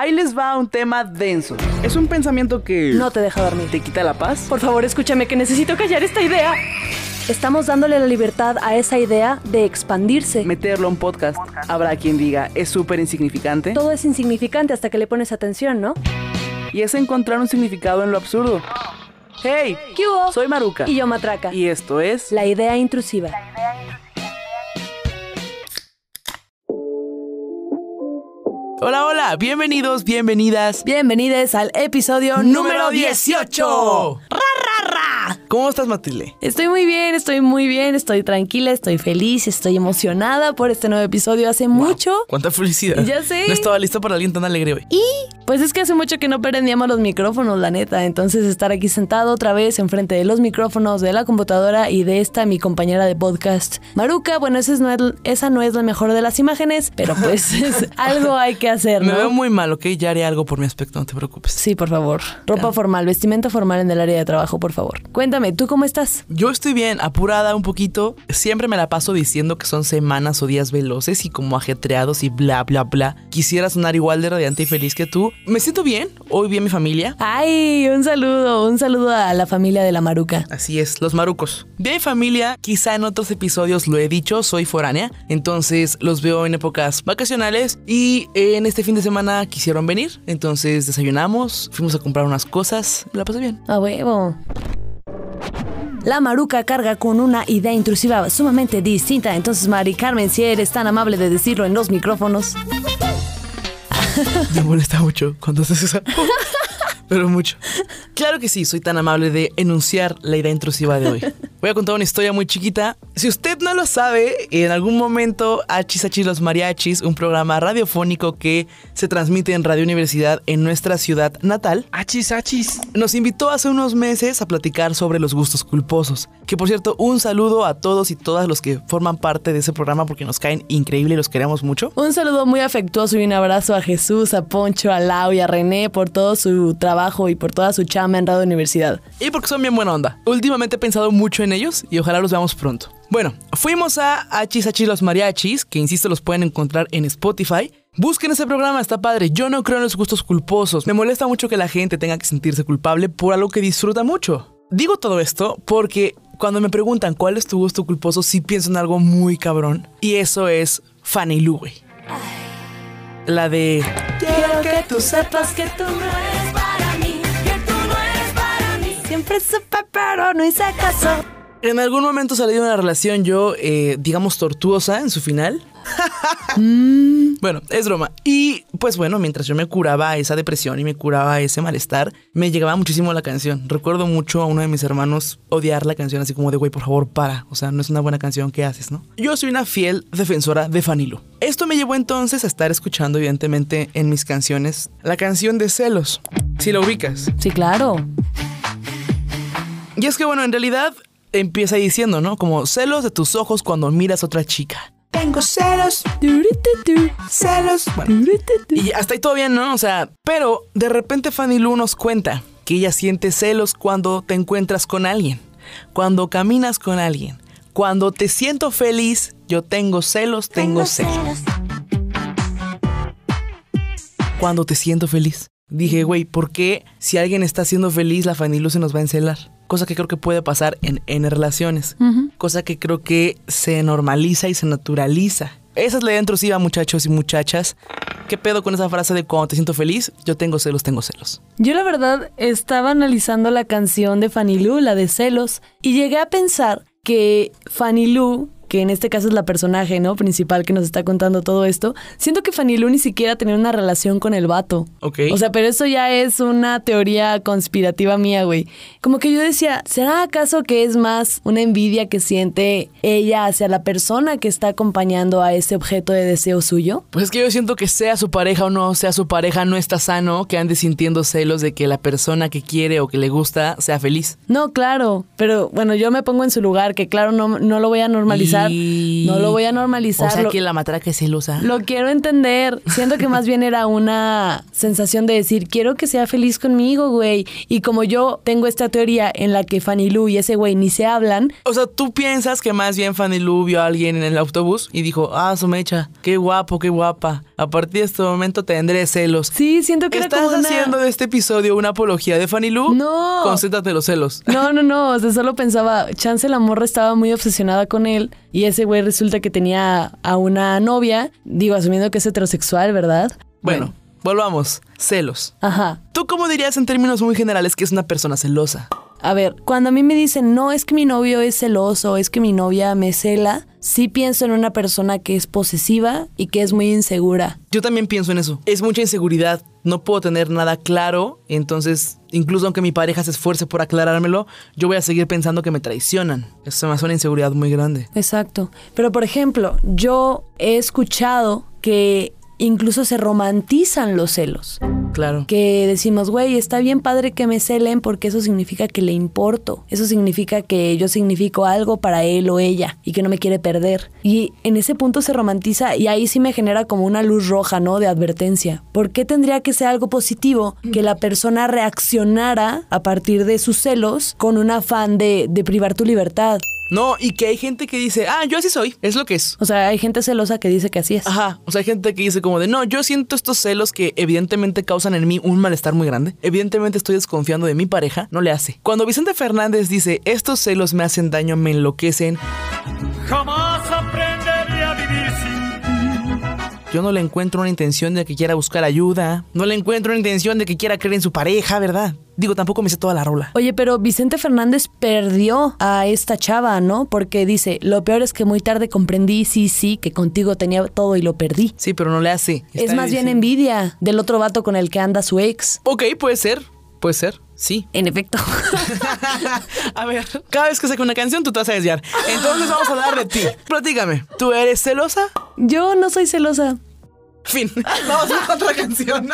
Ahí les va un tema denso. Es un pensamiento que... No te deja dormir. ¿Te quita la paz? Por favor, escúchame que necesito callar esta idea. Estamos dándole la libertad a esa idea de expandirse. Meterlo a un podcast. Habrá quien diga, es súper insignificante. Todo es insignificante hasta que le pones atención, ¿no? Y es encontrar un significado en lo absurdo. Hey, ¿Qué hubo? soy Maruca. Y yo Matraca. Y esto es... La idea intrusiva. Hola, hola, bienvenidos, bienvenidas. Bienvenidos al episodio número 18. ¡Ra, ¿Cómo estás, Matilde? Estoy muy bien, estoy muy bien, estoy tranquila, estoy feliz, estoy emocionada por este nuevo episodio. Hace mucho. Cuánta felicidad. Ya sé. No estaba listo para alguien tan alegre hoy. Y pues es que hace mucho que no prendíamos los micrófonos, la neta. Entonces estar aquí sentado otra vez enfrente de los micrófonos, de la computadora y de esta mi compañera de podcast, Maruca. Bueno, esa no es, esa no es la mejor de las imágenes, pero pues es- algo hay que hacer, Me ¿no? veo muy mal, ¿ok? Ya haré algo por mi aspecto, no te preocupes. Sí, por favor. Ropa formal, vestimenta formal en el área de trabajo, por favor. Cuéntame, ¿tú cómo estás? Yo estoy bien, apurada un poquito. Siempre me la paso diciendo que son semanas o días veloces y como ajetreados y bla, bla, bla. Quisiera sonar igual de radiante y feliz que tú. Me siento bien, hoy a mi familia. Ay, un saludo, un saludo a la familia de la Maruca. Así es, los marucos. Mi familia, quizá en otros episodios lo he dicho, soy foránea, entonces los veo en épocas vacacionales y en este fin de semana quisieron venir, entonces desayunamos, fuimos a comprar unas cosas, la pasé bien. A huevo. La Maruca carga con una idea intrusiva sumamente distinta. Entonces, Mari Carmen, si eres tan amable de decirlo en los micrófonos. Me molesta mucho cuando haces eso. Pero mucho. Claro que sí, soy tan amable de enunciar la idea intrusiva de hoy. Voy a contar una historia muy chiquita. Si usted no lo sabe, en algún momento Achis Achis los Mariachis, un programa radiofónico que se transmite en Radio Universidad en nuestra ciudad natal, Achis, achis. nos invitó hace unos meses a platicar sobre los gustos culposos. Que por cierto, un saludo a todos y todas los que forman parte de ese programa porque nos caen increíble y los queremos mucho. Un saludo muy afectuoso y un abrazo a Jesús, a Poncho, a Lau y a René por todo su trabajo y por toda su chamba en Radio Universidad. Y porque son bien buena onda. Últimamente he pensado mucho en ellos y ojalá los veamos pronto. Bueno, fuimos a Achis Achis los Mariachis, que insisto los pueden encontrar en Spotify. Busquen ese programa, está padre. Yo no creo en los gustos culposos. Me molesta mucho que la gente tenga que sentirse culpable por algo que disfruta mucho. Digo todo esto porque cuando me preguntan cuál es tu gusto culposo, sí pienso en algo muy cabrón. Y eso es Fanny güey. La de... Quiero que tú sepas que tú no eres Siempre supe, pero no hice caso. En algún momento salí de una relación yo, eh, digamos, tortuosa en su final. Bueno, es broma. Y pues bueno, mientras yo me curaba esa depresión y me curaba ese malestar, me llegaba muchísimo la canción. Recuerdo mucho a uno de mis hermanos odiar la canción así como de, güey, por favor, para. O sea, no es una buena canción que haces, ¿no? Yo soy una fiel defensora de Fanilo. Esto me llevó entonces a estar escuchando, evidentemente, en mis canciones, la canción de Celos. Si la ubicas. Sí, claro. Y es que bueno, en realidad empieza diciendo, ¿no? Como celos de tus ojos cuando miras a otra chica. Tengo celos, celos. Bueno, y hasta ahí todo bien, ¿no? O sea, pero de repente Fanny Lu nos cuenta que ella siente celos cuando te encuentras con alguien, cuando caminas con alguien, cuando te siento feliz, yo tengo celos, tengo celos. Cuando te siento feliz. Dije, güey, ¿por qué si alguien está siendo feliz la Fanny Lu se nos va a encelar? Cosa que creo que puede pasar en N relaciones. Cosa que creo que se normaliza y se naturaliza. Esa es la idea intrusiva, muchachos y muchachas. ¿Qué pedo con esa frase de cuando te siento feliz? Yo tengo celos, tengo celos. Yo la verdad estaba analizando la canción de Fanny Lu, la de Celos, y llegué a pensar que Fanny Lu, que en este caso es la personaje, ¿no? Principal que nos está contando todo esto, siento que Fanny Lu ni siquiera tenía una relación con el vato. Ok. O sea, pero eso ya es una teoría conspirativa mía, güey. Como que yo decía, ¿será acaso que es más una envidia que siente ella hacia la persona que está acompañando a ese objeto de deseo suyo? Pues es que yo siento que sea su pareja o no sea su pareja, no está sano que ande sintiendo celos de que la persona que quiere o que le gusta sea feliz. No, claro, pero bueno, yo me pongo en su lugar, que claro, no, no lo voy a normalizar normalizar. No lo voy a normalizar. O sea lo, que la matraca es celosa. lo quiero entender. Siento que más bien era una sensación de decir, quiero que sea feliz conmigo, güey. Y como yo tengo esta teoría en la que Fanny Lu y ese güey ni se hablan, O sea, tú piensas que más bien Fanny Lu vio a alguien en el autobús y dijo, ah, su mecha, qué guapo, qué guapa. A partir de este momento tendré celos. sí, siento que era ¿Estás como una... haciendo de este episodio una apología de Fanny Lu? No. Concéntrate los celos. No, no, no. O sea, solo pensaba, Chance la morra estaba muy obsesionada con él y ese güey resulta que tenía a una novia, digo, asumiendo que es heterosexual, ¿verdad? Bueno, volvamos. Celos. Ajá. ¿Tú cómo dirías en términos muy generales que es una persona celosa? A ver, cuando a mí me dicen, no, es que mi novio es celoso, es que mi novia me cela, sí pienso en una persona que es posesiva y que es muy insegura. Yo también pienso en eso. Es mucha inseguridad. No puedo tener nada claro. Entonces, incluso aunque mi pareja se esfuerce por aclarármelo, yo voy a seguir pensando que me traicionan. Eso me hace una inseguridad muy grande. Exacto. Pero por ejemplo, yo he escuchado que incluso se romantizan los celos. Claro. que decimos, güey, está bien padre que me celen porque eso significa que le importo. Eso significa que yo significo algo para él o ella y que no me quiere perder. Y en ese punto se romantiza y ahí sí me genera como una luz roja, ¿no? De advertencia. ¿Por qué tendría que ser algo positivo que la persona reaccionara a partir de sus celos con un afán de, de privar tu libertad? No, y que hay gente que dice, ah, yo así soy. Es lo que es. O sea, hay gente celosa que dice que así es. Ajá, o sea, hay gente que dice como de, no, yo siento estos celos que evidentemente causan en mí un malestar muy grande. Evidentemente estoy desconfiando de mi pareja, no le hace. Cuando Vicente Fernández dice, estos celos me hacen daño, me enloquecen, Jamás yo no le encuentro una intención de que quiera buscar ayuda, no le encuentro una intención de que quiera creer en su pareja, ¿verdad? Digo, tampoco me sé toda la rola. Oye, pero Vicente Fernández perdió a esta chava, ¿no? Porque dice, lo peor es que muy tarde comprendí, sí, sí, que contigo tenía todo y lo perdí. Sí, pero no le hace. es Está más bien envidia del otro vato con el que anda su ex. Ok, puede ser, puede ser, sí. En efecto. a ver, cada vez que saque una canción tú te vas a desviar. Entonces vamos a hablar de ti. Platícame, ¿tú eres celosa? Yo no soy celosa. Fin. Vamos a otra canción.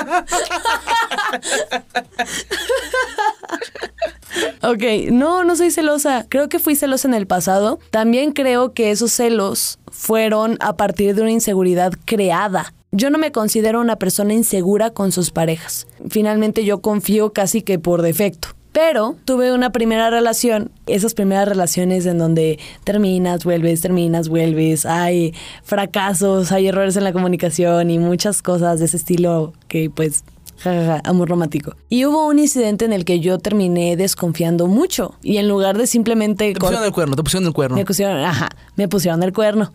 Ok, no, no soy celosa. Creo que fui celosa en el pasado. También creo que esos celos fueron a partir de una inseguridad creada. Yo no me considero una persona insegura con sus parejas. Finalmente yo confío casi que por defecto. Pero tuve una primera relación, esas primeras relaciones en donde terminas, vuelves, terminas, vuelves, hay fracasos, hay errores en la comunicación y muchas cosas de ese estilo que pues jajaja, amor romántico. Y hubo un incidente en el que yo terminé desconfiando mucho y en lugar de simplemente... Te pusieron el cuerno, te pusieron el cuerno. Me pusieron, ajá, me pusieron el cuerno.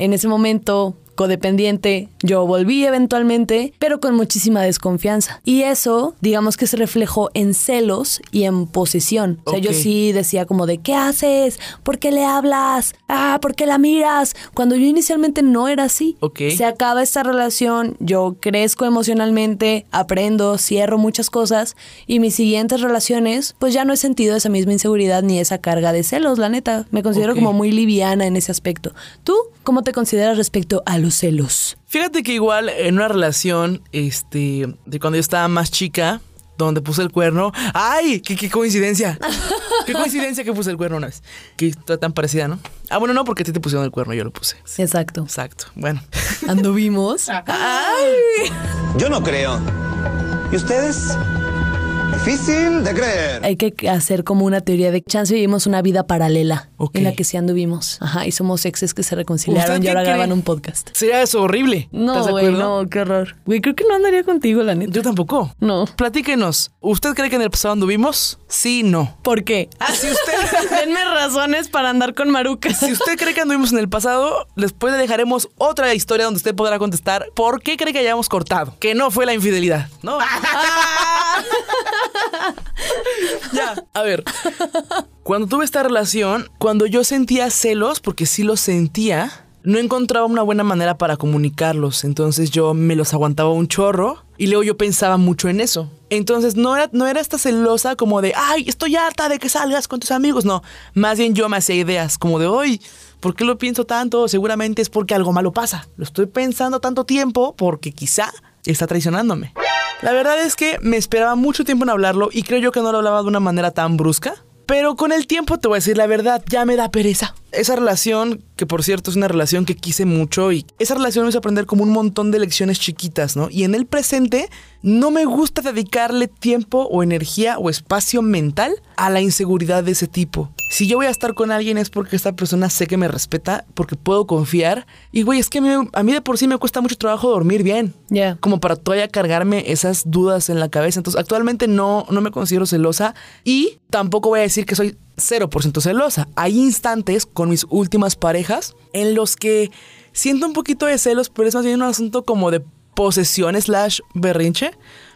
En ese momento, codependiente, yo volví eventualmente, pero con muchísima desconfianza. Y eso, digamos que se reflejó en celos y en posesión. O sea, yo Ok. sí decía como de, ¿qué haces? ¿Por qué le hablas? Ah, ¿por qué la miras? Cuando yo inicialmente no era así. Ok. Se acaba esta relación, yo crezco emocionalmente, aprendo, cierro muchas cosas y mis siguientes relaciones, pues ya no he sentido esa misma inseguridad ni esa carga de celos, la neta. Me considero Ok. como muy liviana en ese aspecto. ¿Tú cómo te consideras respecto a los celos? Fíjate que igual en una relación, este, de cuando yo estaba más chica, donde puse el cuerno. ¡Ay! ¡Qué, qué coincidencia! ¡Qué coincidencia que puse el cuerno una vez! Que está tan parecida, ¿no? Ah, bueno, no, porque a ti te pusieron el cuerno, yo lo puse. Exacto. Exacto. Bueno. Anduvimos. Yo no creo. ¿Y ustedes? Difícil de creer. Hay que hacer como una teoría de chance vivimos una vida paralela en la que sí anduvimos. Ajá, y somos exes que se reconciliaron ¿Usted y ahora qué graban cree? un podcast. Sería eso horrible. No, ¿Estás de güey, acuerdo? no, qué horror. Güey, creo que no andaría contigo, la neta. Yo tampoco. No. Platíquenos. ¿Usted cree que en el pasado anduvimos? Sí, no. ¿Por qué? Ah, si usted. Denme razones para andar con Maruca. Si usted cree que anduvimos en el pasado, después le dejaremos otra historia donde usted podrá contestar por qué cree que hayamos cortado. Que no fue la infidelidad, ¿no? ya, a ver. Cuando tuve esta relación, cuando yo sentía celos, porque sí los sentía, no encontraba una buena manera para comunicarlos. Entonces yo me los aguantaba un chorro y luego yo pensaba mucho en eso. Entonces no era, no era esta celosa como de, ay, estoy harta de que salgas con tus amigos. No, más bien yo me hacía ideas como de, hoy, ¿por qué lo pienso tanto? Seguramente es porque algo malo pasa. Lo estoy pensando tanto tiempo porque quizá está traicionándome. La verdad es que me esperaba mucho tiempo en hablarlo y creo yo que no lo hablaba de una manera tan brusca. Pero con el tiempo te voy a decir la verdad, ya me da pereza. Esa relación, que por cierto es una relación que quise mucho y esa relación me hizo aprender como un montón de lecciones chiquitas, ¿no? Y en el presente no me gusta dedicarle tiempo o energía o espacio mental a la inseguridad de ese tipo. Si yo voy a estar con alguien es porque esta persona sé que me respeta, porque puedo confiar. Y güey, es que a mí, de por sí me cuesta mucho trabajo dormir bien. Ya. Como para todavía cargarme esas dudas en la cabeza. Entonces, actualmente no, no me considero celosa y tampoco voy a decir que soy 0% celosa. Hay instantes con mis últimas parejas en los que siento un poquito de celos, pero es más bien un asunto como de posesión slash berrinche.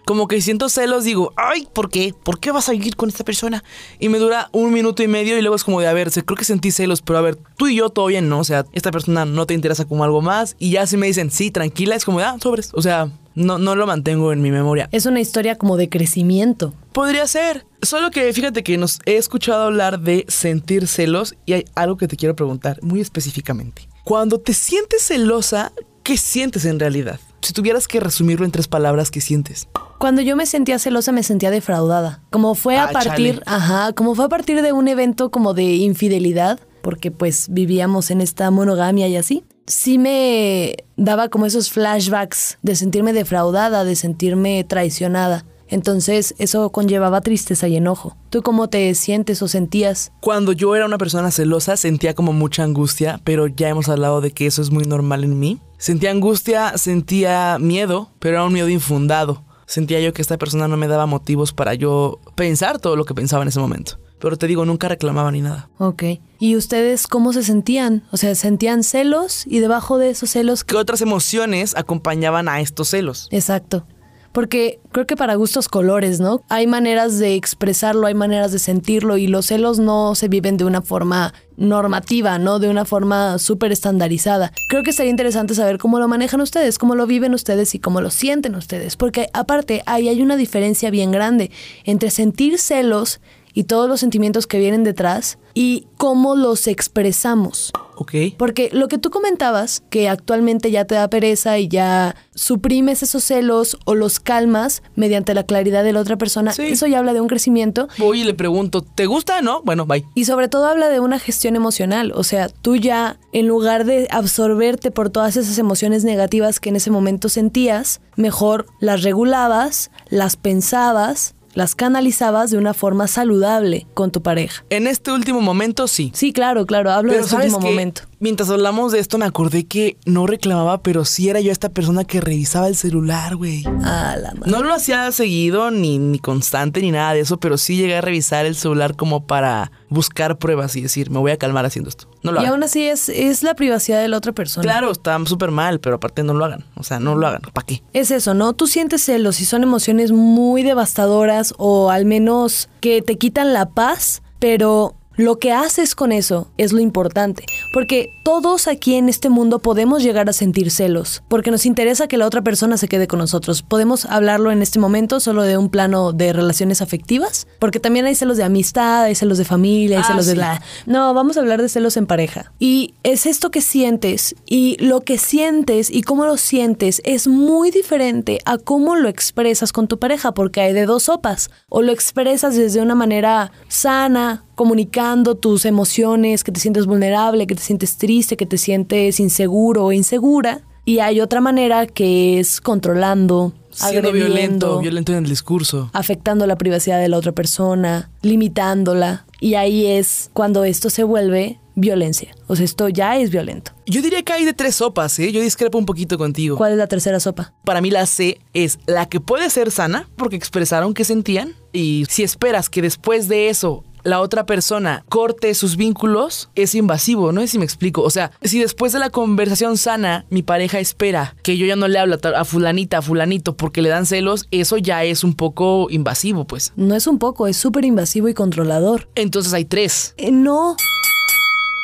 Como que siento celos, digo, ay, ¿por qué? ¿Por qué vas a vivir con esta persona? Y me dura un minuto y medio y luego es como de, a ver, creo que sentí celos, pero a ver, tú y yo todo bien, ¿no? O sea, esta persona no te interesa como algo más. Y ya si me dicen, sí, tranquila, es como de, ah, sobres. O sea, no, no lo mantengo en mi memoria. Es una historia como de crecimiento. Podría ser. Solo que fíjate que nos he escuchado hablar de sentir celos y hay algo que te quiero preguntar muy específicamente. Cuando te sientes celosa, ¿qué sientes en realidad? Si tuvieras que resumirlo en tres palabras, ¿qué sientes? Cuando yo me sentía celosa me sentía defraudada. Como fue a Ah, partir, chale. ajá, como fue a partir de un evento como de infidelidad, porque pues vivíamos en esta monogamia y así. Sí me daba como esos flashbacks de sentirme defraudada, de sentirme traicionada. Entonces eso conllevaba tristeza y enojo. ¿Tú cómo te sientes o sentías? Cuando yo era una persona celosa sentía como mucha angustia, pero ya hemos hablado de que eso es muy normal en mí. Sentía angustia, sentía miedo, pero era un miedo infundado. Sentía yo que esta persona no me daba motivos para yo pensar todo lo que pensaba en ese momento. Pero te digo, nunca reclamaba ni nada. Ok. ¿Y ustedes cómo se sentían? O sea, ¿sentían celos y debajo de esos celos ¿Qué otras emociones acompañaban a estos celos? Exacto. Porque creo que para gustos colores, ¿no? Hay maneras de expresarlo, hay maneras de sentirlo y los celos no se viven de una forma normativa, ¿no? De una forma súper estandarizada. Creo que sería interesante saber cómo lo manejan ustedes, cómo lo viven ustedes y cómo lo sienten ustedes. Porque aparte, ahí hay una diferencia bien grande entre sentir celos y todos los sentimientos que vienen detrás y cómo los expresamos. ¿Ok? Porque lo que tú comentabas, que actualmente ya te da pereza y ya suprimes esos celos o los calmas mediante la claridad de la otra persona, Sí. eso ya habla de un crecimiento Voy y le pregunto, ¿te gusta? No, bueno, bye. y sobre todo habla de una gestión emocional. O sea, tú ya, en lugar de absorberte por todas esas emociones negativas que en ese momento sentías, mejor las regulabas, las pensabas, las canalizabas de una forma saludable con tu pareja. En este último momento sí. Sí, claro, claro, hablo de ese ¿sabes último momento. Mientras hablamos de esto me acordé que no reclamaba, pero sí era yo esta persona que revisaba el celular, güey. Ah, la madre. No lo hacía seguido, ni, ni constante, ni nada de eso, pero sí llegué a revisar el celular como para buscar pruebas y decir, me voy a calmar haciendo esto. No lo Y hagan. aún así es, es la privacidad de la otra persona. Claro, está súper mal, pero aparte no lo hagan. O sea, no lo hagan. ¿Para qué? Es eso, ¿no? Tú sientes celos y son emociones muy devastadoras o al menos que te quitan la paz, pero lo que haces con eso es lo importante. Porque todos aquí en este mundo podemos llegar a sentir celos, porque nos interesa que la otra persona se quede con nosotros. Podemos hablarlo en este momento solo de un plano de relaciones afectivas, porque también hay celos de amistad, hay celos de familia, hay Ah, celos de sí. la... No, vamos a hablar de celos en pareja. Y es esto que sientes y lo que sientes y cómo lo sientes es muy diferente a cómo lo expresas con tu pareja, porque hay de dos sopas. O lo expresas desde una manera sana, comunicando tus emociones, que te sientes vulnerable, que te sientes triste, que te sientes inseguro o insegura. Y hay otra manera que es controlando, Siendo violento, violento en el discurso. afectando la privacidad de la otra persona, limitándola. Y ahí es cuando esto se vuelve violencia. O sea, esto ya es violento. Yo diría que hay de tres sopas, ¿eh? Yo discrepo un poquito contigo. ¿Cuál es la tercera sopa? Para mí la C es la que puede ser sana porque expresaron que sentían y si esperas que después de eso la otra persona corte sus vínculos, es invasivo, no sé si me explico. O sea, si después de la conversación sana mi pareja espera que yo ya no le hablo a ta- a fulanita, a fulanito porque le dan celos, eso ya es un poco invasivo, pues. No es un poco, es súper invasivo y controlador. Entonces hay tres. Eh, no.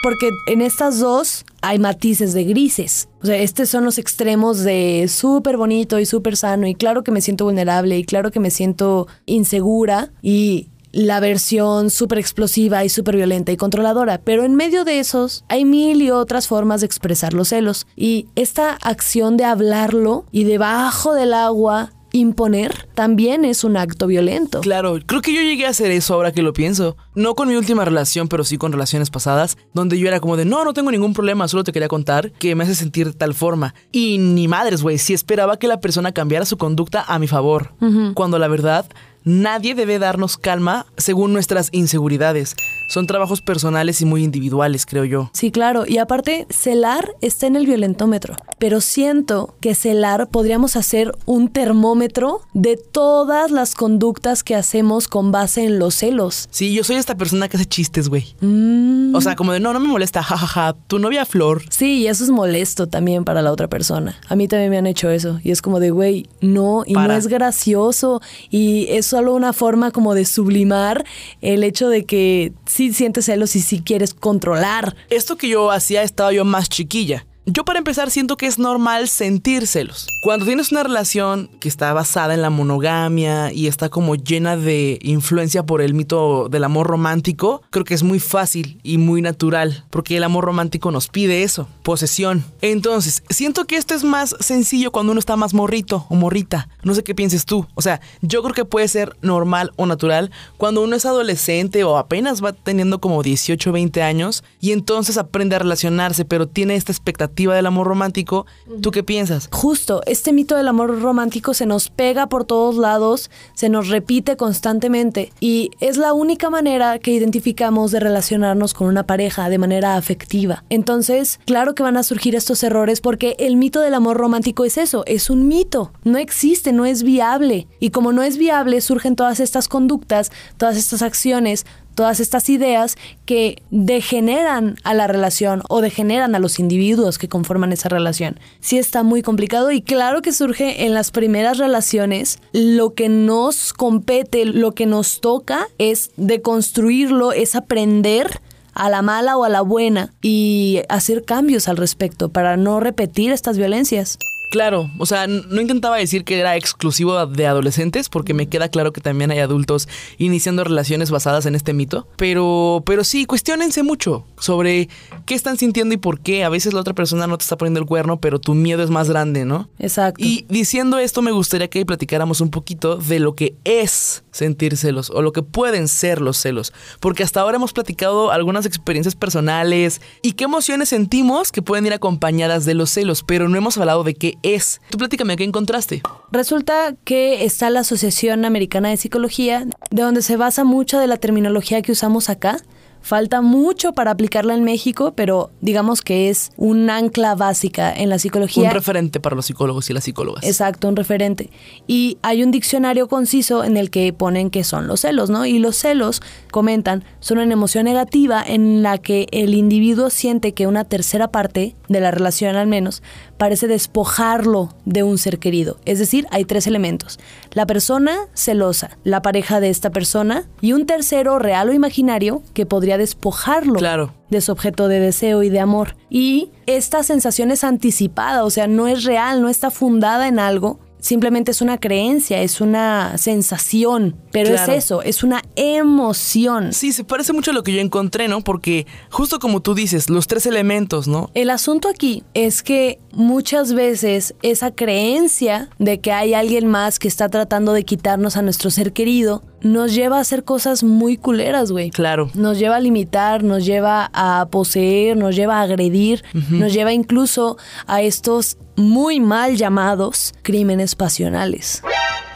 Porque en estas dos hay matices de grises. O sea, estos son los extremos de súper bonito y súper sano. Y claro que me siento vulnerable y claro que me siento insegura. Y la versión súper explosiva y súper violenta y controladora. Pero en medio de esos hay mil y otras formas de expresar los celos. Y esta acción de hablarlo y debajo del agua imponer también es un acto violento. Claro, creo que yo llegué a hacer eso ahora que lo pienso. No con mi última relación, pero sí con relaciones pasadas, donde yo era como de, no, no tengo ningún problema, solo te quería contar que me hace sentir de tal forma. Y ni madres, güey, si esperaba que la persona cambiara su conducta a mi favor, cuando la verdad Nadie debe darnos calma según nuestras inseguridades. Son trabajos personales y muy individuales, creo yo. Sí, claro. Y aparte, celar está en el violentómetro. Pero siento que celar podríamos hacer un termómetro de todas las conductas que hacemos con base en los celos. Sí, yo soy esta persona que hace chistes, güey. Mm. O sea, como de, no, no me molesta, jajaja, tu novia Flor. Sí, y eso es molesto también para la otra persona. A mí también me han hecho eso. Y es como de, güey, no, y no es gracioso. Y eso solo una forma como de sublimar el hecho de que sí sientes celos y sí quieres controlar. Esto que yo hacía estaba yo más chiquilla. Yo para empezar siento que es normal sentir celos. Cuando tienes una relación que está basada en la monogamia y está como llena de influencia por el mito del amor romántico, creo que es muy fácil y muy natural, porque el amor romántico nos pide eso, posesión. Entonces, siento que esto es más sencillo cuando uno está más morrito o morrita. No sé qué pienses tú. O sea, yo creo que puede ser normal o natural cuando uno es adolescente o apenas va teniendo como 18 o 20 años y entonces aprende a relacionarse, pero tiene esta expectativa del amor romántico. ¿Tú qué piensas? Justo, este mito del amor romántico se nos pega por todos lados, se nos repite constantemente y es la única manera que identificamos de relacionarnos con una pareja de manera afectiva. Entonces, claro que van a surgir estos errores porque el mito del amor romántico es eso, es un mito, no existe, no es viable. Y como no es viable, surgen todas estas conductas, todas estas acciones, todas estas ideas que degeneran a la relación o degeneran a los individuos que conforman esa relación. Sí está muy complicado y claro que surge en las primeras relaciones. Lo que nos compete, lo que nos toca es deconstruirlo, es aprender a la mala o a la buena y hacer cambios al respecto para no repetir estas violencias. Claro, o sea, no intentaba decir que era exclusivo de adolescentes, porque me queda claro que también hay adultos iniciando relaciones basadas en este mito. Pero, pero sí, cuestionense mucho sobre qué están sintiendo y por qué. A veces la otra persona no te está poniendo el cuerno, pero tu miedo es más grande, ¿no? Exacto. Y diciendo esto, me gustaría que platicáramos un poquito de lo que es sentir celos o lo que pueden ser los celos. Porque hasta ahora hemos platicado algunas experiencias personales y qué emociones sentimos que pueden ir acompañadas de los celos, pero no hemos hablado de qué es. Tú platícame, ¿qué encontraste? Resulta que está la Asociación Americana de Psicología, de donde se basa mucha de la terminología que usamos acá Falta mucho para aplicarla en México, pero digamos que es un ancla básica en la psicología. Un referente para los psicólogos y las psicólogas. Exacto, un referente. Y hay un diccionario conciso en el que ponen que son los celos, ¿no? Y los celos, comentan, son una emoción negativa en la que el individuo siente que una tercera parte, de la relación al menos, parece despojarlo de un ser querido. Es decir, hay tres elementos. La persona celosa, la pareja de esta persona y un tercero real o imaginario que podría despojarlo de su objeto de deseo y de amor. Y esta sensación es anticipada, o sea, no es real, no está fundada en algo, simplemente es una creencia, es una sensación, pero es eso, es una emoción. Sí, se parece mucho a lo que yo encontré, ¿no? Porque justo como tú dices, los tres elementos, ¿no? El asunto aquí es que muchas veces esa creencia de que hay alguien más que está tratando de quitarnos a nuestro ser querido nos lleva a hacer cosas muy culeras, güey. Claro. Nos lleva a limitar, nos lleva a poseer, nos lleva a agredir, nos lleva incluso a estos muy mal llamados crímenes pasionales.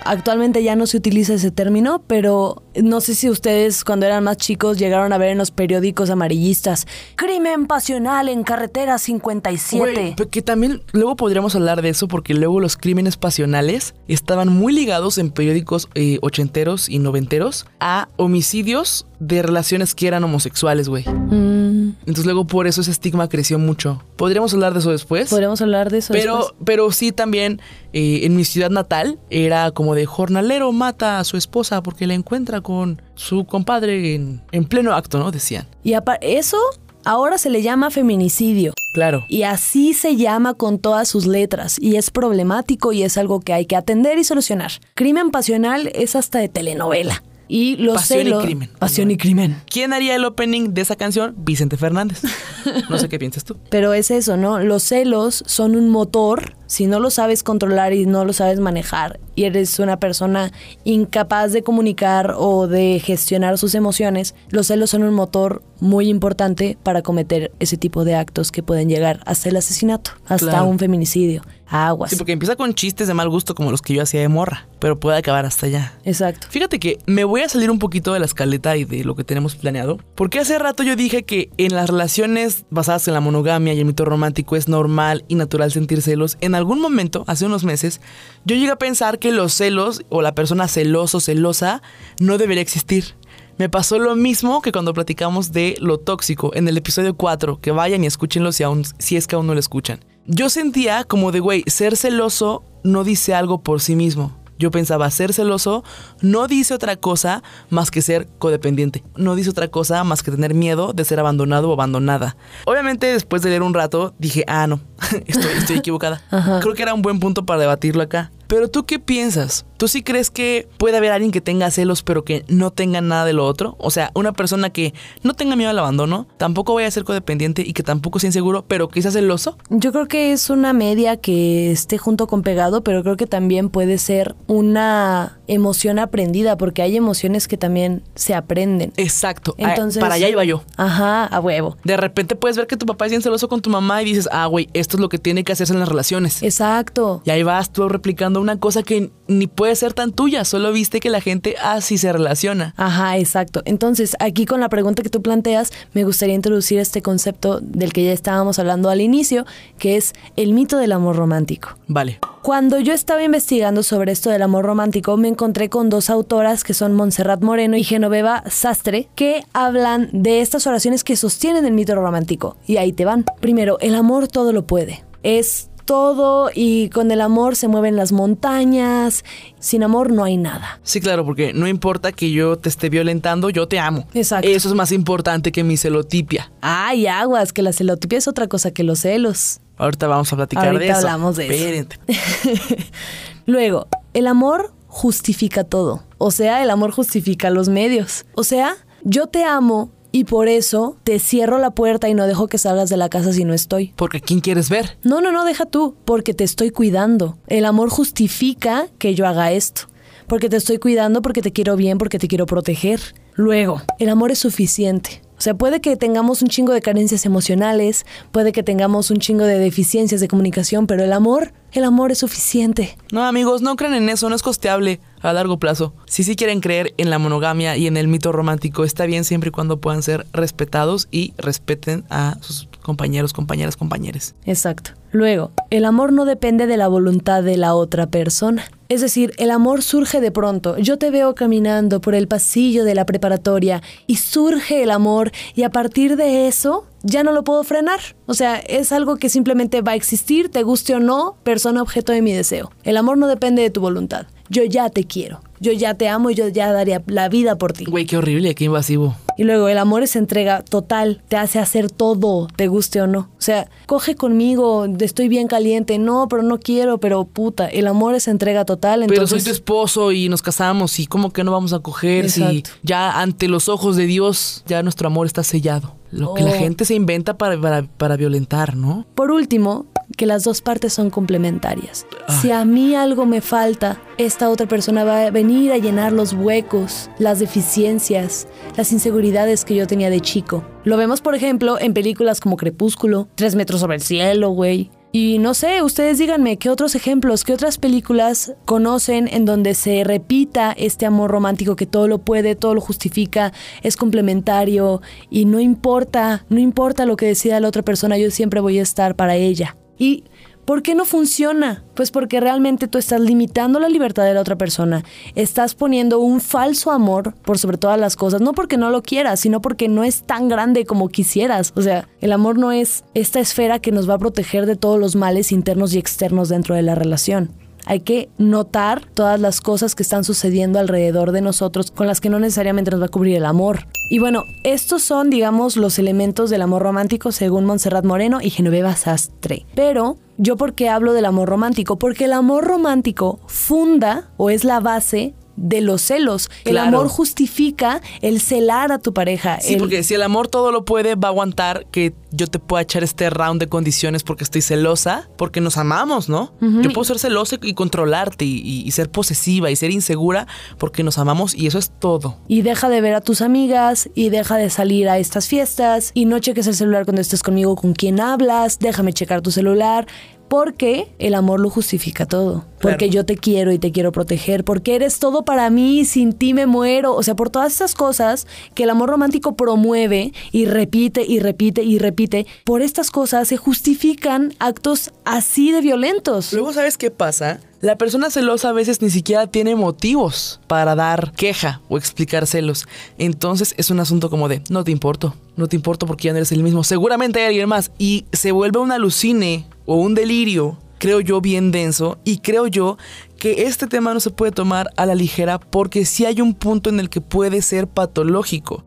Actualmente ya no se utiliza ese término, pero no sé si ustedes cuando eran más chicos llegaron a ver en los periódicos amarillistas crimen pasional en carretera 57. que también luego podríamos hablar de eso porque luego los crímenes pasionales estaban muy ligados en periódicos eh, ochenteros y noventeros a homicidios de relaciones que eran homosexuales, güey. Mm. Entonces luego por eso ese estigma creció mucho. ¿Podríamos hablar de eso después? Podríamos hablar de eso pero, después. Pero sí también eh, en mi ciudad natal era como de jornalero mata a su esposa porque la encuentra con su compadre en, en pleno acto, ¿no? Decían. Y eso ahora se le llama feminicidio. Claro. Y así se llama con todas sus letras. Y es problemático y es algo que hay que atender y solucionar. Crimen pasional es hasta de telenovela. Y los Pasión y celos. crimen. Pasión y crimen. ¿Quién haría el opening de esa canción? Vicente Fernández. No sé qué piensas tú. Pero es eso, ¿no? Los celos son un motor. Si no lo sabes controlar y no lo sabes manejar y eres una persona incapaz de comunicar o de gestionar sus emociones, los celos son un motor muy importante para cometer ese tipo de actos que pueden llegar hasta el asesinato, hasta Claro. un feminicidio. Aguas. Sí, porque empieza con chistes de mal gusto como los que yo hacía de morra, pero puede acabar hasta allá. Exacto. Fíjate que me voy a salir un poquito de la escaleta y de lo que tenemos planeado, porque hace rato yo dije que en las relaciones basadas en la monogamia y el mito romántico es normal y natural sentir celos. En algún momento, hace unos meses, yo llegué a pensar que los celos o la persona celoso, celosa, no debería existir. Me pasó lo mismo que cuando platicamos de lo tóxico en el episodio 4, que vayan y escúchenlo si, aún, si es que aún no lo escuchan. Yo sentía como de, güey, ser celoso no dice algo por sí mismo. Yo pensaba, ser celoso no dice otra cosa más que ser codependiente. No dice otra cosa más que tener miedo de ser abandonado o abandonada. Obviamente, después de leer un rato, dije, ah, no, estoy, estoy equivocada. Creo que era un buen punto para debatirlo acá. Pero tú qué piensas? ¿Tú sí crees que puede haber alguien que tenga celos pero que no tenga nada de lo otro? O sea, una persona que no tenga miedo al abandono, tampoco vaya a ser codependiente y que tampoco sea inseguro, pero que sea celoso. Yo creo que es una media que esté junto con pegado, pero creo que también puede ser una emoción aprendida, porque hay emociones que también se aprenden. Exacto. Ah, Entonces, para allá iba yo. Ajá, a huevo. De repente puedes ver que tu papá es bien celoso con tu mamá y dices, ah, güey, esto es lo que tiene que hacerse en las relaciones. Exacto. Y ahí vas tú replicando una cosa que ni puede ser tan tuya, solo viste que la gente así se relaciona. Ajá, exacto. Entonces, aquí con la pregunta que tú planteas, me gustaría introducir este concepto del que ya estábamos hablando al inicio, que es el mito del amor romántico. Vale. Cuando yo estaba investigando sobre esto del amor romántico, me encontré con dos autoras que son Montserrat Moreno y Genoveva Sastre, que hablan de estas oraciones que sostienen el mito romántico. Y ahí te van. Primero, el amor todo lo puede. Es todo y con el amor se mueven las montañas. Sin amor no hay nada. Sí, claro, porque no importa que yo te esté violentando, yo te amo. Exacto. Eso es más importante que mi celotipia. Ay, aguas, que la celotipia es otra cosa que los celos. Ahorita vamos a platicar de Ahorita eso. hablamos de eso. Espérense. Luego, el amor justifica todo. O sea, el amor justifica los medios. O sea, yo te amo y por eso te cierro la puerta y no dejo que salgas de la casa si no estoy. Porque ¿quién quieres ver? No, no, no, deja tú, porque te estoy cuidando. El amor justifica que yo haga esto. Porque te estoy cuidando, porque te quiero bien, porque te quiero proteger. Luego, el amor es suficiente. O sea, puede que tengamos un chingo de carencias emocionales, puede que tengamos un chingo de deficiencias de comunicación, pero el amor, el amor es suficiente. No, amigos, no crean en eso, no es costeable a largo plazo. Si sí quieren creer en la monogamia y en el mito romántico, está bien siempre y cuando puedan ser respetados y respeten a sus compañeros, compañeras, compañeros. Exacto. Luego, el amor no depende de la voluntad de la otra persona. Es decir, el amor surge de pronto. Yo te veo caminando por el pasillo de la preparatoria y surge el amor y a partir de eso ya no lo puedo frenar. O sea, es algo que simplemente va a existir, te guste o no, persona objeto de mi deseo. El amor no depende de tu voluntad. Yo ya te quiero. Yo ya te amo y yo ya daría la vida por ti. Güey, qué horrible, qué invasivo. Y luego el amor es entrega total, te hace hacer todo, te guste o no. O sea, coge conmigo, estoy bien caliente, no, pero no quiero, pero puta, el amor es entrega total, Pero soy tu esposo y nos casamos y cómo que no vamos a coger si Exacto. ya ante los ojos de Dios ya nuestro amor está sellado. Lo que la Oh. gente se inventa para, para, para violentar, ¿no? Por último, que las dos partes son complementarias. Si a mí algo me falta, esta otra persona va a venir a llenar los huecos, las deficiencias, las inseguridades que yo tenía de chico. Lo vemos, por ejemplo, en películas como Crepúsculo, Tres metros sobre el cielo, güey. Y no sé, ustedes díganme, ¿qué otros ejemplos, qué otras películas conocen en donde se repita este amor romántico que todo lo puede, todo lo justifica, es complementario y no importa, no importa lo que decida la otra persona, yo siempre voy a estar para ella? ¿Y por qué no funciona? Pues porque realmente tú estás limitando la libertad de la otra persona, estás poniendo un falso amor por sobre todas las cosas, no porque no lo quieras, sino porque no es tan grande como quisieras. O sea, el amor no es esta esfera que nos va a proteger de todos los males internos y externos dentro de la relación. Hay que notar todas las cosas que están sucediendo alrededor de nosotros con las que no necesariamente nos va a cubrir el amor. Y bueno, estos son, digamos, los elementos del amor romántico según Montserrat Moreno y Genoveva Sastre. Pero, ¿yo por qué hablo del amor romántico? Porque el amor romántico funda o es la base de los celos. El amor justifica el celar a tu pareja. Sí, el- porque si el amor todo lo puede, va a aguantar que yo te pueda echar este round de condiciones porque estoy celosa, porque nos amamos, ¿no? Yo puedo ser celosa y controlarte y, y- y ser posesiva y ser insegura porque nos amamos y eso es todo. Y deja de ver a tus amigas y deja de salir a estas fiestas y no cheques el celular cuando estés conmigo con quien hablas, déjame checar tu celular. Porque el amor lo justifica todo. Porque Claro. yo te quiero y te quiero proteger. Porque eres todo para mí, sin ti me muero. O sea, por todas estas cosas que el amor romántico promueve y repite y repite y repite, por estas cosas se justifican actos así de violentos. Luego, ¿sabes qué pasa? La persona celosa a veces ni siquiera tiene motivos para dar queja o explicar celos. Entonces es un asunto como de, no te importo, no te importo porque ya no eres el mismo. Seguramente hay alguien más. Y se vuelve un alucine o un delirio, creo yo, bien denso. Y creo yo que este tema no se puede tomar a la ligera porque sí hay un punto en el que puede ser patológico.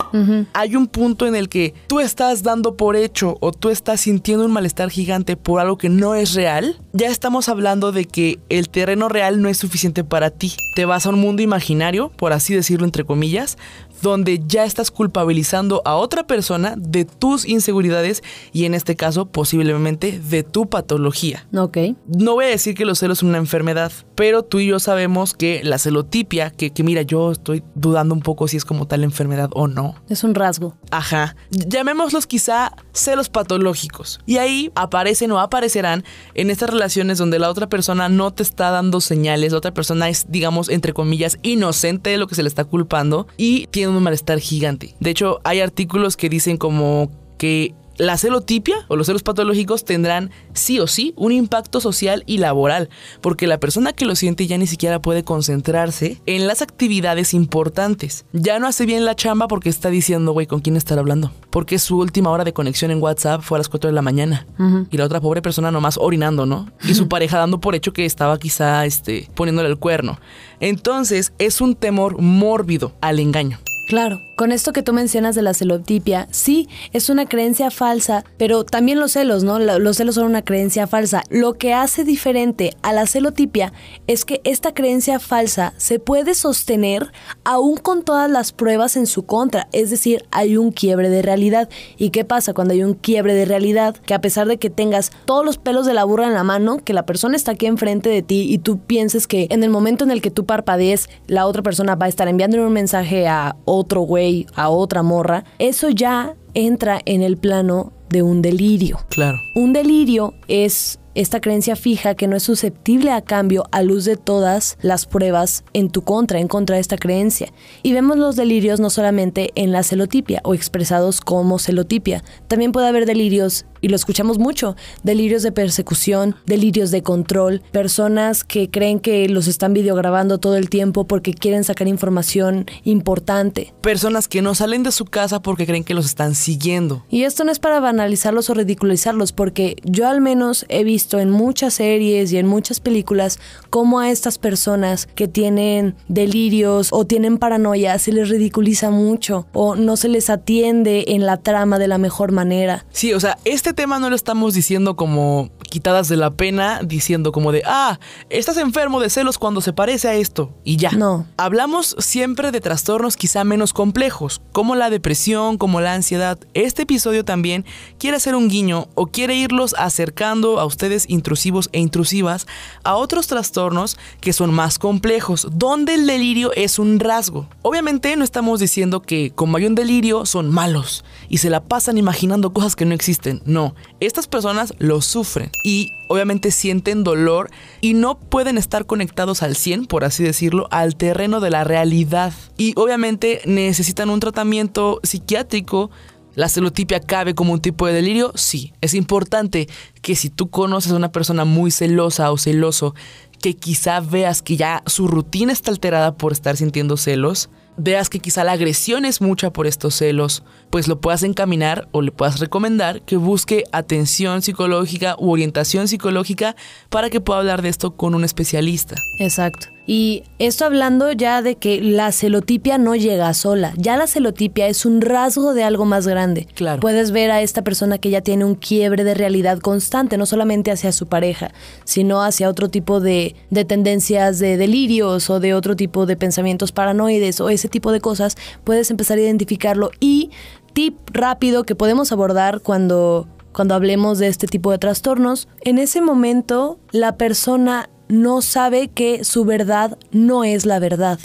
Hay un punto en el que tú estás dando por hecho o tú estás sintiendo un malestar gigante por algo que no es real. Ya estamos hablando de que el terreno real no es suficiente para ti. Te vas a un mundo imaginario, por así decirlo entre comillas, donde ya estás culpabilizando a otra persona de tus inseguridades y en este caso posiblemente de tu patología. Ok. No voy a decir que los celos son una enfermedad, pero tú y yo sabemos que la celotipia, que, que mira, yo estoy dudando un poco si es como tal enfermedad o no. Es un rasgo. Ajá. Llamémoslos quizá celos patológicos. Y ahí aparecen o aparecerán en estas relaciones donde la otra persona no te está dando señales, la otra persona es, digamos, entre comillas, inocente de lo que se le está culpando y tiene un malestar gigante. De hecho, hay artículos que dicen como que la celotipia o los celos patológicos tendrán sí o sí un impacto social y laboral, porque la persona que lo siente ya ni siquiera puede concentrarse en las actividades importantes. Ya no hace bien la chamba porque está diciendo, güey, ¿con quién estar hablando? Porque su última hora de conexión en WhatsApp fue a las 4 de la mañana. Y la otra pobre persona nomás orinando, ¿no? Y su pareja dando por hecho que estaba quizá este, poniéndole el cuerno. Entonces es un temor mórbido al engaño. Claro, con esto que tú mencionas de la celotipia, sí, es una creencia falsa, pero también los celos, ¿no? Los celos son una creencia falsa. Lo que hace diferente a la celotipia es que esta creencia falsa se puede sostener aún con todas las pruebas en su contra, es decir, hay un quiebre de realidad. ¿Y qué pasa cuando hay un quiebre de realidad? Que a pesar de que tengas todos los pelos de la burra en la mano, que la persona está aquí enfrente de ti y tú pienses que en el momento en el que tú parpadees, la otra persona va a estar enviándole un mensaje a otro güey, a otra morra, eso ya entra en el plano de un delirio. Claro. Un delirio es esta creencia fija que no es susceptible a cambio a luz de todas las pruebas en tu contra, en contra de esta creencia. Y vemos los delirios no solamente en la celotipia o expresados como celotipia, también puede haber delirios, y lo escuchamos mucho, delirios de persecución, delirios de control, personas que creen que los están videograbando todo el tiempo porque quieren sacar información importante. Personas que no salen de su casa porque creen que los están siguiendo. Y esto no es para banalizarlos o ridiculizarlos, porque yo al menos he visto en muchas series y en muchas películas cómo a estas personas que tienen delirios o tienen paranoia se les ridiculiza mucho o no se les atiende en la trama de la mejor manera. Sí, o sea, este tema no lo estamos diciendo como quitadas de la pena, diciendo como de, ah, estás enfermo de celos cuando se parece a esto, y ya. No. Hablamos siempre de trastornos quizá menos complejos, como la depresión, como la ansiedad. Este episodio también quiere hacer un guiño o quiere irlos acercando a ustedes intrusivos e intrusivas a otros trastornos que son más complejos, donde el delirio es un rasgo. Obviamente no estamos diciendo que como hay un delirio son malos y se la pasan imaginando cosas que no existen. No, estas personas lo sufren y obviamente sienten dolor y no pueden estar conectados al 100, por así decirlo, al terreno de la realidad. Y obviamente necesitan un tratamiento psiquiátrico. ¿La celotipia cabe como un tipo de delirio? Sí. Es importante que si tú conoces a una persona muy celosa o celoso, que quizá veas que ya su rutina está alterada por estar sintiendo celos, veas que quizá la agresión es mucha por estos celos, pues lo puedas encaminar o le puedas recomendar que busque atención psicológica u orientación psicológica para que pueda hablar de esto con un especialista. Exacto. Y esto hablando ya de que la celotipia no llega sola. Ya la celotipia es un rasgo de algo más grande. Claro. Puedes ver a esta persona que ya tiene un quiebre de realidad constante, no solamente hacia su pareja, sino hacia otro tipo de, de tendencias de delirios o de otro tipo de pensamientos paranoides o ese tipo de cosas. Puedes empezar a identificarlo y tip rápido que podemos abordar cuando cuando hablemos de este tipo de trastornos, en ese momento la persona no sabe que su verdad no es la verdad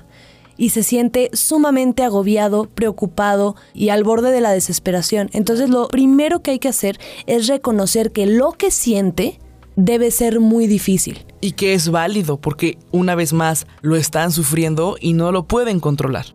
y se siente sumamente agobiado, preocupado y al borde de la desesperación. Entonces lo primero que hay que hacer es reconocer que lo que siente debe ser muy difícil. Y que es válido porque una vez más lo están sufriendo y no lo pueden controlar.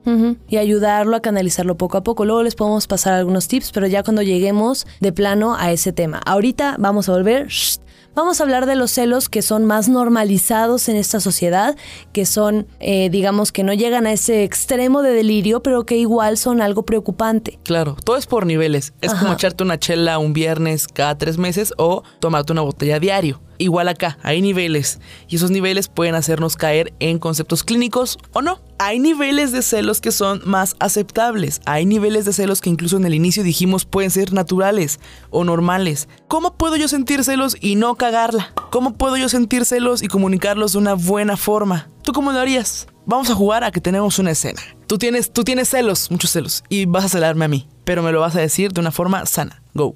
Y ayudarlo a canalizarlo poco a poco. Luego les podemos pasar algunos tips, pero ya cuando lleguemos de plano a ese tema. Ahorita vamos a volver. shh, Vamos a hablar de los celos que son más normalizados en esta sociedad, que son, eh, digamos, que no llegan a ese extremo de delirio, pero que igual son algo preocupante. Claro, todo es por niveles. Es como echarte una chela un viernes cada tres meses o tomarte una botella diario. Igual acá, hay niveles. Y esos niveles pueden hacernos caer en conceptos clínicos o no. Hay niveles de celos que son más aceptables. Hay niveles de celos que incluso en el inicio dijimos pueden ser naturales o normales. ¿Cómo puedo yo sentir celos y no cagarla? ¿Cómo puedo yo sentir celos y comunicarlos de una buena forma? ¿Tú cómo lo harías? Vamos a jugar a que tenemos una escena. Tú tienes, tú tienes celos, muchos celos, y vas a celarme a mí, pero me lo vas a decir de una forma sana. Go.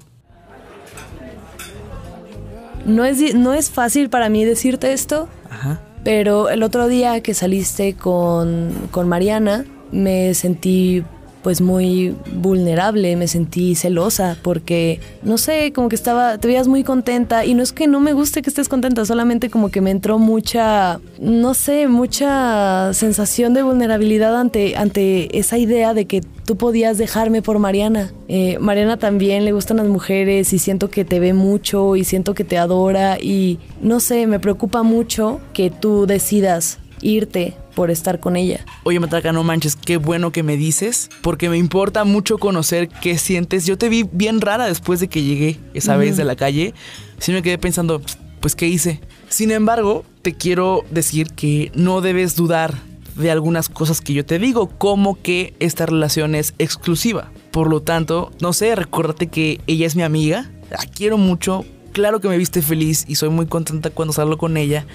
No es, no es fácil para mí decirte esto, Ajá. pero el otro día que saliste con, con Mariana, me sentí pues muy vulnerable, me sentí celosa porque, no sé, como que estaba, te veías muy contenta y no es que no me guste que estés contenta, solamente como que me entró mucha, no sé, mucha sensación de vulnerabilidad ante, ante esa idea de que tú podías dejarme por Mariana. Eh, Mariana también le gustan las mujeres y siento que te ve mucho y siento que te adora y no sé, me preocupa mucho que tú decidas irte por estar con ella. Oye, Matraca, no manches, qué bueno que me dices, porque me importa mucho conocer qué sientes. Yo te vi bien rara después de que llegué esa vez de la calle. Sí me quedé pensando, pues, ¿qué hice? Sin embargo, te quiero decir que no debes dudar de algunas cosas que yo te digo, como que esta relación es exclusiva. Por lo tanto, no sé, recuérdate que ella es mi amiga, la quiero mucho, claro que me viste feliz y soy muy contenta cuando salgo con ella,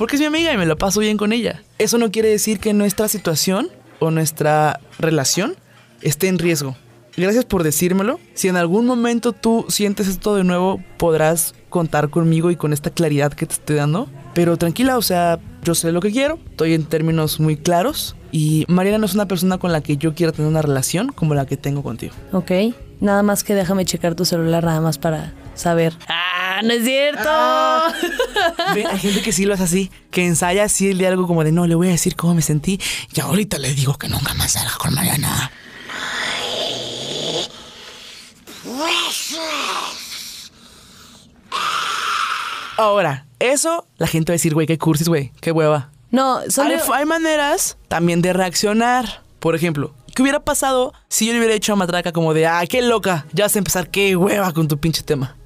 porque es mi amiga y me la paso bien con ella. Eso no quiere decir que nuestra situación o nuestra relación esté en riesgo. Gracias por decírmelo. Si en algún momento tú sientes esto de nuevo, podrás contar conmigo y con esta claridad que te estoy dando. Pero tranquila, o sea, yo sé lo que quiero, estoy en términos muy claros y Mariana no es una persona con la que yo quiera tener una relación como la que tengo contigo. ¿Ok? Nada más que déjame checar tu celular nada más para saber. ¡Ah, no es cierto! Hay gente que sí lo hace así, que ensaya así el diálogo como de no, le voy a decir cómo me sentí y ahorita le digo que nunca más salga con Mariana. Ahora, eso la gente va a decir, güey, qué cursis, güey, qué hueva. No, solo... Hay, hay maneras también de reaccionar. Por ejemplo, ¿qué hubiera pasado si yo le hubiera dicho a Matraca como de, ah, qué loca, ya vas a empezar, qué hueva con tu pinche tema?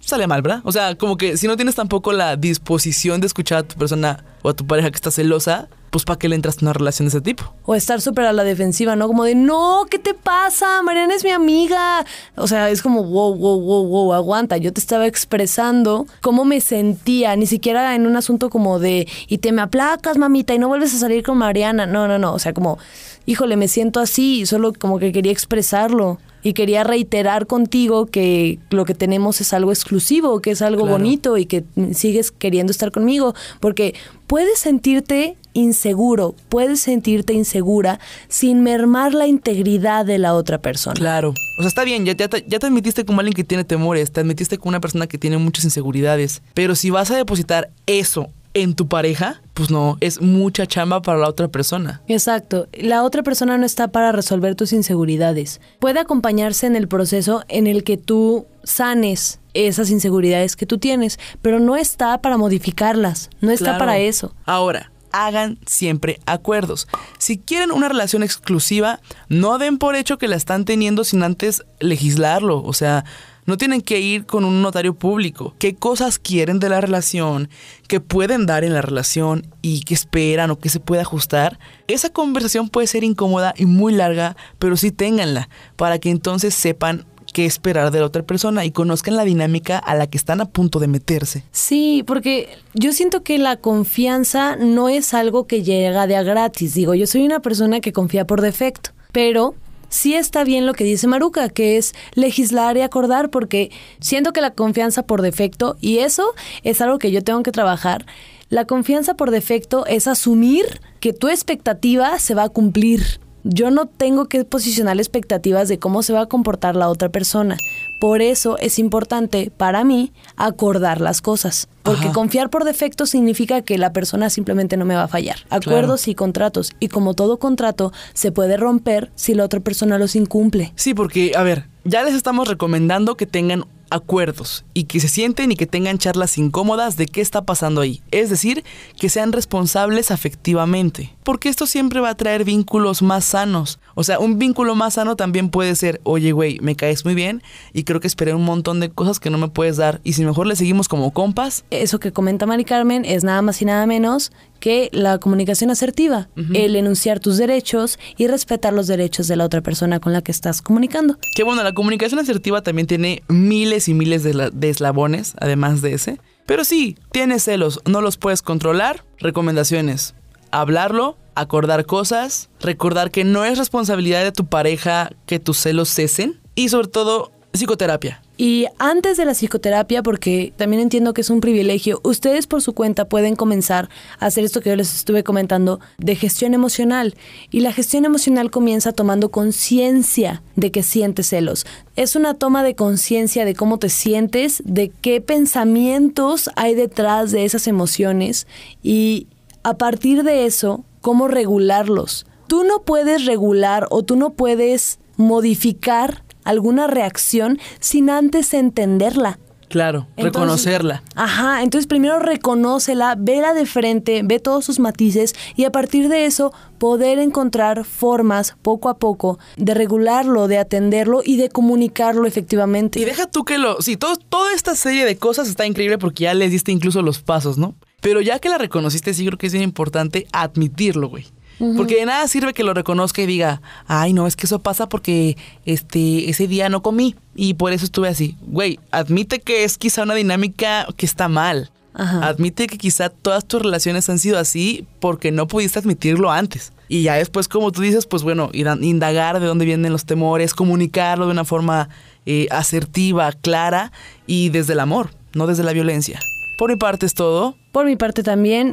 Sale mal, ¿verdad? O sea, como que si no tienes tampoco la disposición de escuchar a tu persona o a tu pareja que está celosa, pues ¿para qué le entras a una relación de ese tipo? O estar súper a la defensiva, ¿no? Como de, no, ¿qué te pasa? Mariana es mi amiga. O sea, es como, wow, wow, wow, wow, aguanta. Yo te estaba expresando cómo me sentía, ni siquiera en un asunto como de, y te me aplacas, mamita, y no vuelves a salir con Mariana. No, no, no. O sea, como, híjole, me siento así, solo como que quería expresarlo. Y quería reiterar contigo que lo que tenemos es algo exclusivo, que es algo Claro. bonito y que sigues queriendo estar conmigo. Porque puedes sentirte inseguro, puedes sentirte insegura sin mermar la integridad de la otra persona. Claro. O sea, está bien, ya, ya, te, ya te admitiste como alguien que tiene temores, te admitiste como una persona que tiene muchas inseguridades. Pero si vas a depositar eso en tu pareja, pues no, es mucha chamba para la otra persona. Exacto. La otra persona no está para resolver tus inseguridades. Puede acompañarse en el proceso en el que tú sanes esas inseguridades que tú tienes, pero no está para modificarlas, no está Claro. para eso. Ahora, hagan siempre acuerdos. Si quieren una relación exclusiva, no den por hecho que la están teniendo sin antes legislarlo. O sea, No tienen que ir con un notario público. ¿Qué cosas quieren de la relación? ¿Qué pueden dar en la relación? ¿Y qué esperan o qué se puede ajustar? Esa conversación puede ser incómoda y muy larga, pero sí ténganla para que entonces sepan qué esperar de la otra persona y conozcan la dinámica a la que están a punto de meterse. Sí, porque yo siento que la confianza no es algo que llega de a gratis. Digo, yo soy una persona que confía por defecto, pero sí está bien lo que dice Maruca, que es legislar y acordar, porque siento que la confianza por defecto, y eso es algo que yo tengo que trabajar, la confianza por defecto es asumir que tu expectativa se va a cumplir. Yo no tengo que posicionar expectativas de cómo se va a comportar la otra persona. Por eso es importante para mí acordar las cosas. Porque confiar por defecto significa que la persona simplemente no me va a fallar. Acuerdos y contratos. Y como todo contrato, se puede romper si la otra persona los incumple. Sí, porque, a ver, ya les estamos recomendando que tengan acuerdos y que se sienten y que tengan charlas incómodas de qué está pasando ahí. Es decir, que sean responsables afectivamente. Porque esto siempre va a traer vínculos más sanos. O sea, un vínculo más sano también puede ser, oye, güey, me caes muy bien y creo que esperé un montón de cosas que no me puedes dar. Y si mejor le seguimos como compas. Eso que comenta Mari Carmen es nada más y nada menos que la comunicación asertiva, el enunciar tus derechos y respetar los derechos de la otra persona con la que estás comunicando. Que bueno, la comunicación asertiva también tiene miles y miles de, de eslabones, además de ese. Pero sí, tienes celos, no los puedes controlar. Recomendaciones, hablarlo, acordar cosas, recordar que no es responsabilidad de tu pareja que tus celos cesen y sobre todo psicoterapia. Y antes de la psicoterapia, porque también entiendo que es un privilegio, ustedes por su cuenta pueden comenzar a hacer esto que yo les estuve comentando de gestión emocional. Y la gestión emocional comienza tomando conciencia de que sientes celos. Es una toma de conciencia de cómo te sientes, de qué pensamientos hay detrás de esas emociones y a partir de eso, cómo regularlos. Tú no puedes regular o tú no puedes modificar alguna reacción sin antes entenderla. Claro, reconocerla. Ajá, entonces primero reconócela, vela de frente, ve todos sus matices y a partir de eso poder encontrar formas poco a poco de regularlo, de atenderlo y de comunicarlo efectivamente. Y deja tú que lo... Sí, todo, toda esta serie de cosas está increíble porque ya le diste incluso los pasos, ¿no? Pero ya que la reconociste, sí creo que es bien importante admitirlo, güey. Porque de nada sirve que lo reconozca y diga, ay, no, es que eso pasa porque este, ese día no comí y por eso estuve así. Güey, admite que es quizá una dinámica que está mal. Admite que quizá todas tus relaciones han sido así porque no pudiste admitirlo antes. Y ya después, como tú dices, pues bueno, ir a indagar de dónde vienen los temores, comunicarlo de una forma eh, asertiva, clara y desde el amor, no desde la violencia. Por mi parte es todo. Por mi parte también.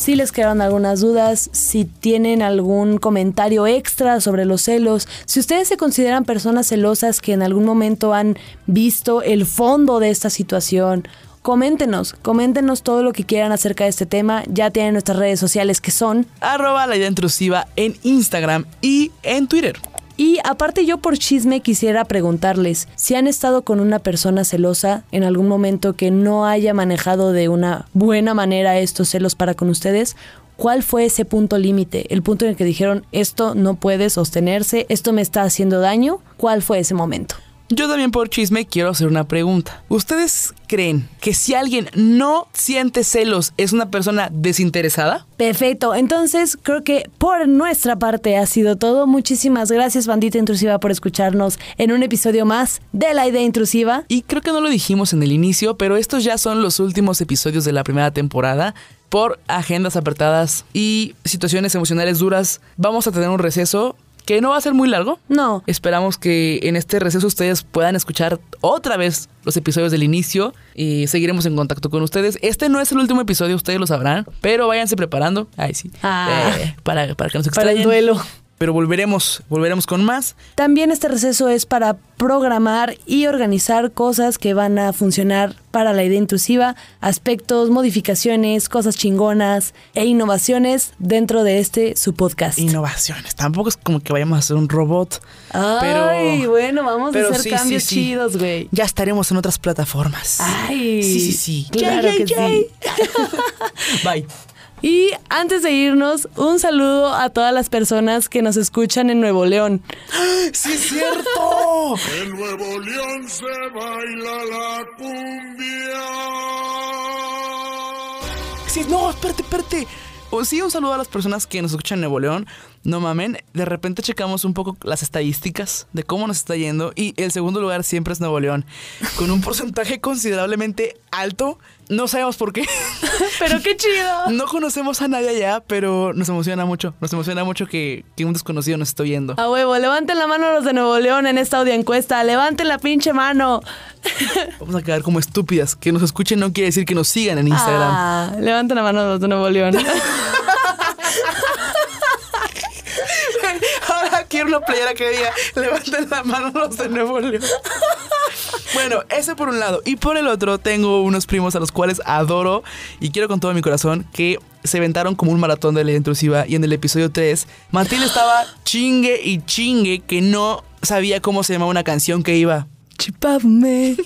Si les quedaron algunas dudas, si tienen algún comentario extra sobre los celos, si ustedes se consideran personas celosas que en algún momento han visto el fondo de esta situación, coméntenos, coméntenos todo lo que quieran acerca de este tema. Ya tienen nuestras redes sociales que son arroba la idea intrusiva en Instagram y en Twitter. Y aparte yo por chisme quisiera preguntarles si han estado con una persona celosa en algún momento que no haya manejado de una buena manera estos celos para con ustedes. ¿Cuál fue ese punto límite? El punto en el que dijeron esto no puede sostenerse, esto me está haciendo daño. ¿Cuál fue ese momento? Yo también por chisme quiero hacer una pregunta. ¿Ustedes creen que si alguien no siente celos es una persona desinteresada? Perfecto, entonces creo que por nuestra parte ha sido todo. Muchísimas gracias bandita intrusiva por escucharnos en un episodio más de la idea intrusiva. Y creo que no lo dijimos en el inicio, pero estos ya son los últimos episodios de la primera temporada por agendas apretadas y situaciones emocionales duras. Vamos a tener un receso que no va a ser muy largo. No. Esperamos que en este receso ustedes puedan escuchar otra vez los episodios del inicio y seguiremos en contacto con ustedes. Este no es el último episodio, ustedes lo sabrán, pero váyanse preparando. Ay, sí. Ah. Eh, para, para que nos Para extrañen. el duelo. Pero volveremos, volveremos con más. También este receso es para programar y organizar cosas que van a funcionar para la idea intrusiva, aspectos, modificaciones, cosas chingonas e innovaciones dentro de este su podcast. Innovaciones. Tampoco es como que vayamos a hacer un robot. Ay, pero, bueno, vamos a hacer sí, cambios sí, sí. chidos, güey. Ya estaremos en otras plataformas. Ay. Sí, sí, sí. Claro Yay, que yay, sí. Bye. Y antes de irnos, un saludo a todas las personas que nos escuchan en Nuevo León. ¡Sí es cierto! En Nuevo León se baila la cumbia. Sí, no, espérate, espérate. O sí, un saludo a las personas que nos escuchan en Nuevo León. No mamen, de repente checamos un poco las estadísticas de cómo nos está yendo y el segundo lugar siempre es Nuevo León, con un porcentaje considerablemente alto. No sabemos por qué. pero qué chido. No conocemos a nadie allá, pero nos emociona mucho. Nos emociona mucho que, que un desconocido nos esté oyendo. A huevo, levanten la mano los de Nuevo León en esta audio encuesta. Levanten la pinche mano. Vamos a quedar como estúpidas. Que nos escuchen no quiere decir que nos sigan en Instagram. Ah, levanten la mano los de Nuevo León. Ahora quiero una playera que diga, levanten la mano los de Nuevo León. Bueno, ese por un lado. Y por el otro, tengo unos primos a los cuales adoro y quiero con todo mi corazón que se aventaron como un maratón de la intrusiva. Y en el episodio 3, Matilde estaba chingue y chingue que no sabía cómo se llamaba una canción que iba. Chipame.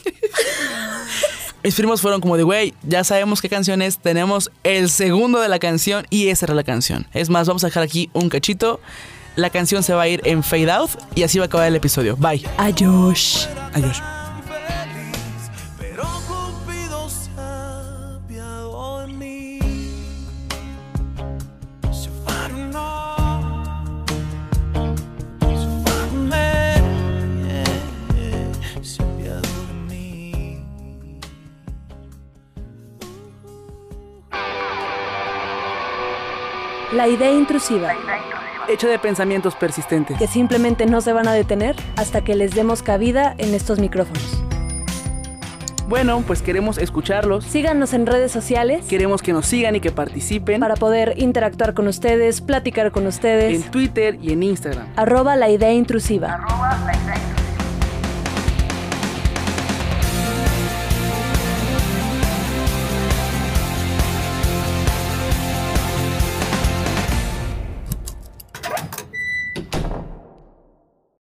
Mis primos fueron como de, güey, ya sabemos qué canción es, tenemos el segundo de la canción y esa era la canción. Es más, vamos a dejar aquí un cachito. La canción se va a ir en fade out y así va a acabar el episodio. Bye. Adiós. Adiós. La idea intrusiva, Hecho de pensamientos persistentes. que simplemente no se van a detener hasta que les demos cabida en estos micrófonos. Bueno, pues queremos escucharlos. Síganos en redes sociales Queremos que nos sigan y que participen para poder interactuar con ustedes, platicar con en ustedes. Twitter y en Instagram. Arroba la idea intrusiva. arroba la idea